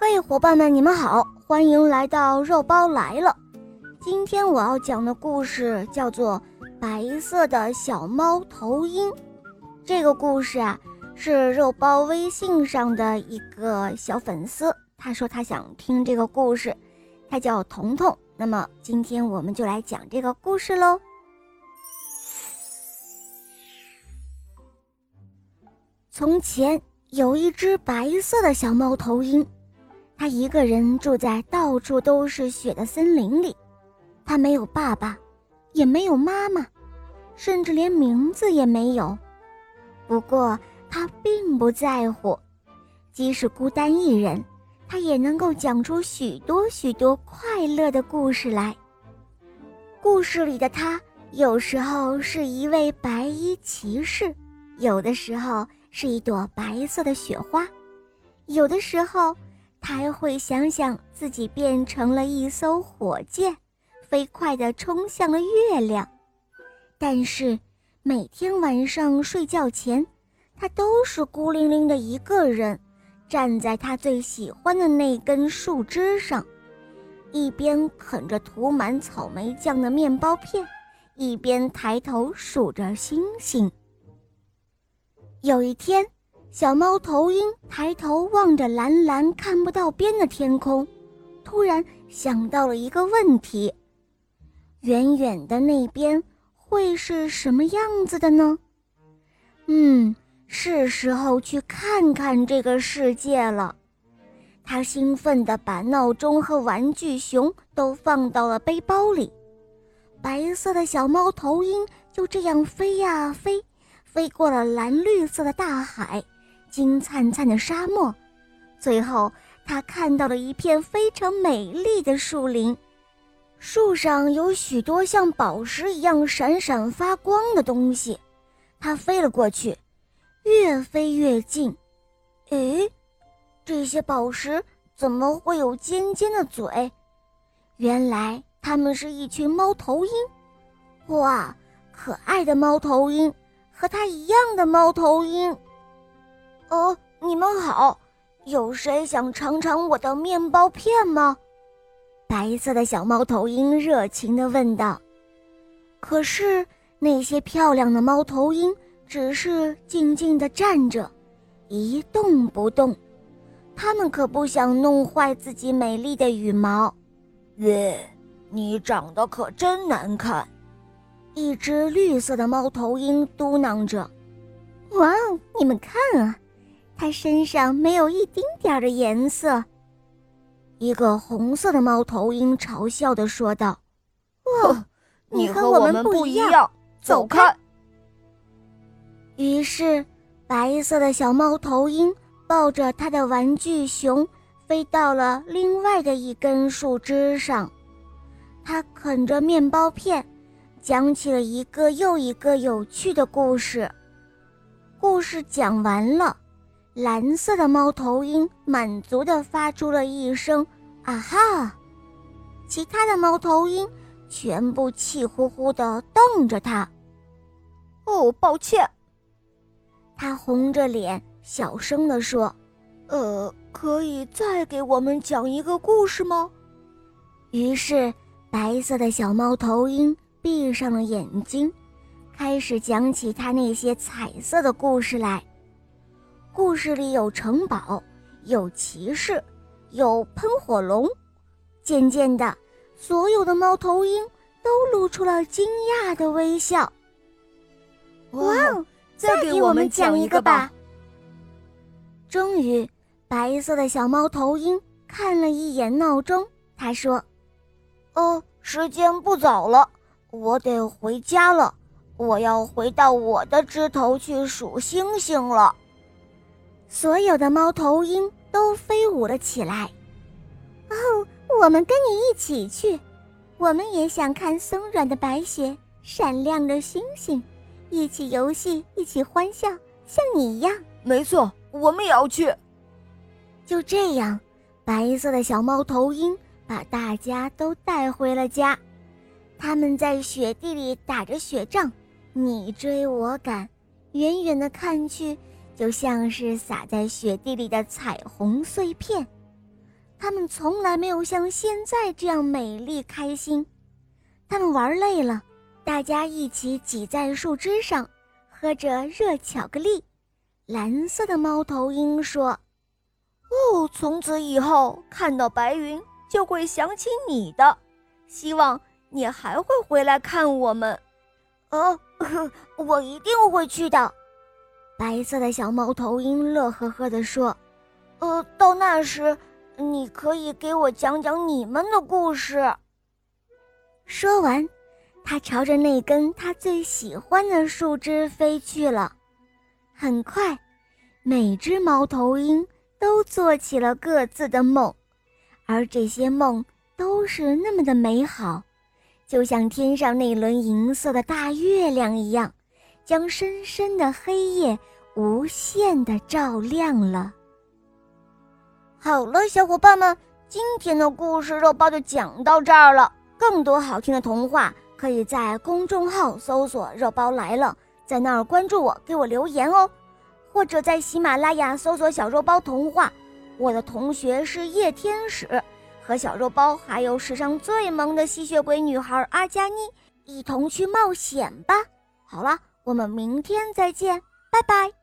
嘿，伙伴们，你们好，欢迎来到肉包来了。今天我要讲的故事叫做《白色的小猫头鹰》。这个故事啊，是肉包微信上的一个小粉丝，他说他想听这个故事，他叫彤彤。那么今天我们就来讲这个故事喽。从前有一只白色的小猫头鹰。他一个人住在到处都是雪的森林里，他没有爸爸，也没有妈妈，甚至连名字也没有。不过他并不在乎，即使孤单一人，他也能够讲出许多许多快乐的故事来。故事里的他，有时候是一位白衣骑士，有的时候是一朵白色的雪花，有的时候。他还会想想自己变成了一艘火箭，飞快地冲向了月亮。但是每天晚上睡觉前，他都是孤零零的一个人，站在他最喜欢的那根树枝上，一边啃着涂满草莓酱的面包片，一边抬头数着星星。有一天。小猫头鹰抬头望着蓝蓝看不到边的天空，突然想到了一个问题：远远的那边会是什么样子的呢？嗯，是时候去看看这个世界了。他兴奋地把闹钟和玩具熊都放到了背包里，白色的小猫头鹰就这样飞呀飞，飞过了蓝绿色的大海。金灿灿的沙漠，最后他看到了一片非常美丽的树林，树上有许多像宝石一样闪闪发光的东西。他飞了过去，越飞越近。诶，这些宝石怎么会有尖尖的嘴？原来它们是一群猫头鹰。哇，可爱的猫头鹰，和它一样的猫头鹰。哦，你们好，有谁想尝尝我的面包片吗？白色的小猫头鹰热情地问道。可是那些漂亮的猫头鹰只是静静地站着，一动不动。它们可不想弄坏自己美丽的羽毛。耶，你长得可真难看！一只绿色的猫头鹰嘟囔着。哇哦，你们看啊！它身上没有一丁点儿的颜色。一个红色的猫头鹰嘲笑地说道：“哦，你和我们不一样，走开！”于是，白色的小猫头鹰抱着它的玩具熊，飞到了另外的一根树枝上。它啃着面包片，讲起了一个又一个有趣的故事。故事讲完了。蓝色的猫头鹰满足地发出了一声“啊哈”，其他的猫头鹰全部气呼呼地瞪着它。哦，抱歉。他红着脸小声地说：“呃，可以再给我们讲一个故事吗？”于是，白色的小猫头鹰闭上了眼睛，开始讲起他那些彩色的故事来。故事里有城堡，有骑士，有喷火龙。渐渐的，所有的猫头鹰都露出了惊讶的微笑。哇，再给我们讲一个吧！终于，白色的小猫头鹰看了一眼闹钟，他说：“哦，时间不早了，我得回家了。我要回到我的枝头去数星星了。”所有的猫头鹰都飞舞了起来。哦，我们跟你一起去，我们也想看松软的白雪、闪亮的星星，一起游戏，一起欢笑，像你一样。没错，我们也要去。就这样，白色的小猫头鹰把大家都带回了家。他们在雪地里打着雪仗，你追我赶，远远的看去。就像是洒在雪地里的彩虹碎片，他们从来没有像现在这样美丽开心。他们玩累了，大家一起挤在树枝上，喝着热巧克力。蓝色的猫头鹰说：“哦，从此以后看到白云就会想起你的，希望你还会回来看我们。”哦，我一定会去的。白色的小猫头鹰乐呵呵地说：“呃，到那时，你可以给我讲讲你们的故事。”说完，它朝着那根它最喜欢的树枝飞去了。很快，每只猫头鹰都做起了各自的梦，而这些梦都是那么的美好。就像天上那轮银色的大月亮一样，将深深的黑夜无限的照亮了。好了，小伙伴们，今天的故事肉包就讲到这儿了。更多好听的童话，可以在公众号搜索“肉包来了”，在那儿关注我，给我留言哦。或者在喜马拉雅搜索“小肉包童话”，我的同学是夜天使。和小肉包还有史上最萌的吸血鬼女孩阿加妮一同去冒险吧！好了，我们明天再见，拜拜。